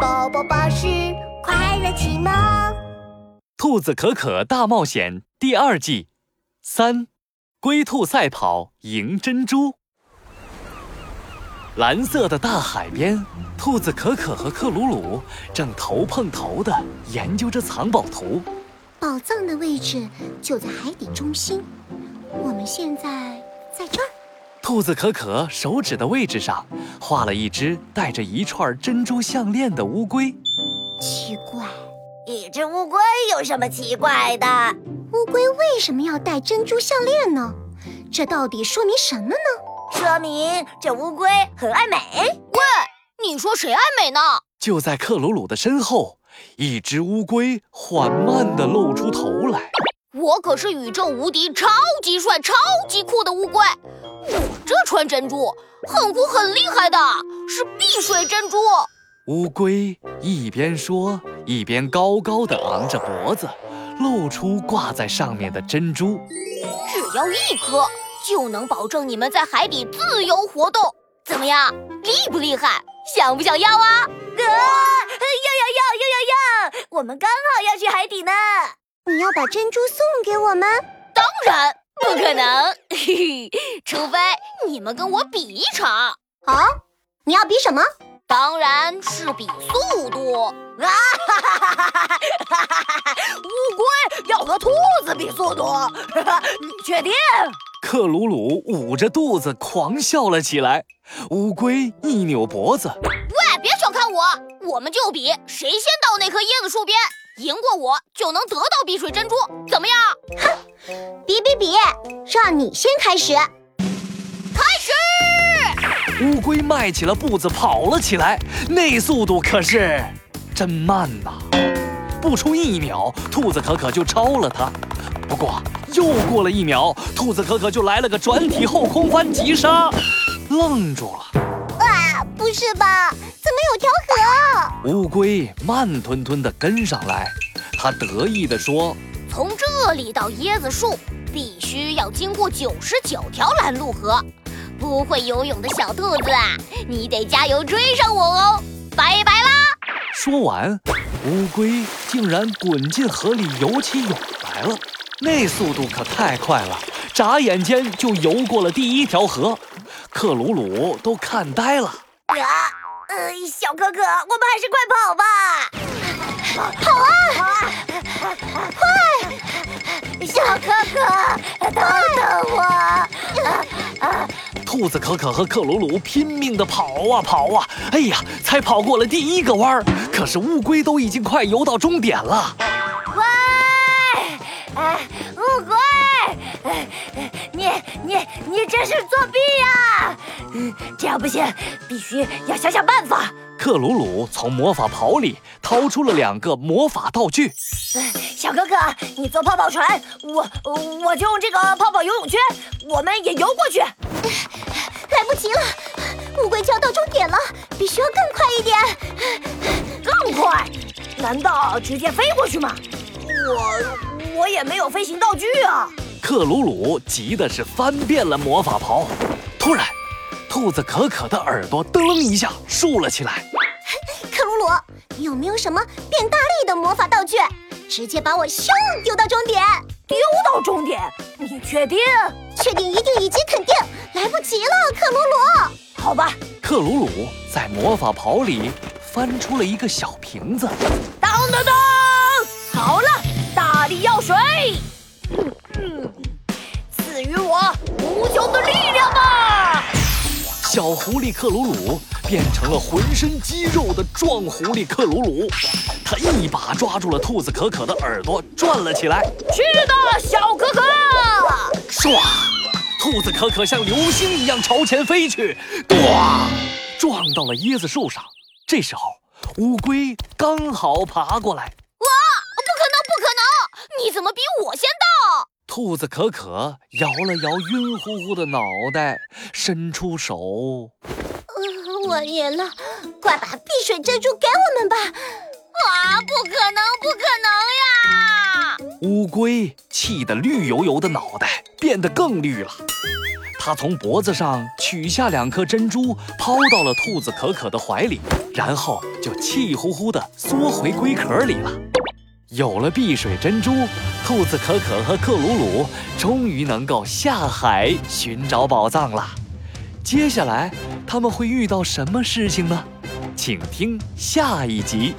宝宝巴士快乐启蒙，《兔子可可大冒险》第二季三，龟兔赛跑赢珍珠。蓝色的大海边，兔子可可和克鲁鲁正头碰头的研究着藏宝图。宝藏的位置就在海底中心，我们现在在这儿。兔子可可手指的位置上画了一只戴着一串珍珠项链的乌龟。奇怪，一只乌龟有什么奇怪的？乌龟为什么要戴珍珠项链呢？这到底说明什么呢？说明这乌龟很爱美。喂，你说谁爱美呢？就在克鲁鲁的身后，一只乌龟缓慢地露出头来。我可是宇宙无敌、超级帅、超级酷的乌龟。我这串珍珠很酷很厉害的，是碧水珍珠。乌龟一边说，一边高高的昂着脖子，露出挂在上面的珍珠。只要一颗，就能保证你们在海底自由活动。怎么样，厉不厉害？想不想要啊？啊！要要要要要要！我们刚好要去海底呢。你要把珍珠送给我们？当然。不可能，嘿嘿，除非你们跟我比一场啊！你要比什么？当然是比速度啊！哈哈哈哈哈哈！乌龟要和兔子比速度，你确定？克鲁鲁捂着肚子狂笑了起来。乌龟一扭脖子，喂，别小看我，我们就比谁先到那棵椰子树边。赢过我就能得到碧水珍珠，怎么样？比，让你先开始。开始！乌龟迈起了步子跑了起来，那速度可是真慢呐！不出一秒，兔子可可就超了它。不过又过了一秒，兔子可可就来了个转体后空翻急刹，愣住了。啊，不是吧？怎么有条河？乌龟慢吞吞地跟上来，它得意地说：“从这里到椰子树，必须要经过九十九条拦路河。不会游泳的小兔子啊，你得加油追上我哦！拜拜啦！”说完，乌龟竟然滚进河里游起泳来了。那速度可太快了，眨眼间就游过了第一条河。克鲁鲁都看呆了。呃，小哥哥，我们还是快跑吧！跑啊！快！小可可，等等我！兔子可可和克鲁鲁拼命地跑啊跑啊！哎呀，才跑过了第一个弯儿，可是乌龟都已经快游到终点了。喂！哎，乌龟！你你你这是作弊呀！这样不行，必须要想想办法。克鲁鲁从魔法袍里掏出了两个魔法道具。小哥哥，你坐泡泡船，我我就用这个泡泡游泳圈，我们也游过去。来不及了，乌龟就要到终点了，必须要更快一点。更快？难道直接飞过去吗？我我也没有飞行道具啊。克鲁鲁急的是翻遍了魔法袍，突然，兔子可可的耳朵噔一下竖了起来。克鲁鲁，你有没有什么变大力的魔法道具？直接把我咻丢到终点！丢到终点？你确定？确定，一定，以及肯定。来不及了，克鲁鲁。好吧。克鲁鲁在魔法袍里翻出了一个小瓶子。当当当！好了，大力药水。赐予我无穷的力！小狐狸克鲁鲁变成了浑身肌肉的壮狐狸克鲁鲁，他一把抓住了兔子可可的耳朵，转了起来。去的，小可可！唰，兔子可可像流星一样朝前飞去，咣，撞到了椰子树上。这时候，乌龟刚好爬过来。哇，不可能，不可能！你怎么比我先到？兔子可可摇了摇晕乎乎的脑袋，伸出手：“呃我赢了，快把碧水珍珠给我们吧！”啊，不可能，不可能呀！乌龟气得绿油油的脑袋变得更绿了，它从脖子上取下两颗珍珠，抛到了兔子可可的怀里，然后就气呼呼地缩回龟壳里了。有了碧水珍珠，兔子可可和克鲁鲁终于能够下海寻找宝藏了。接下来他们会遇到什么事情呢？请听下一集。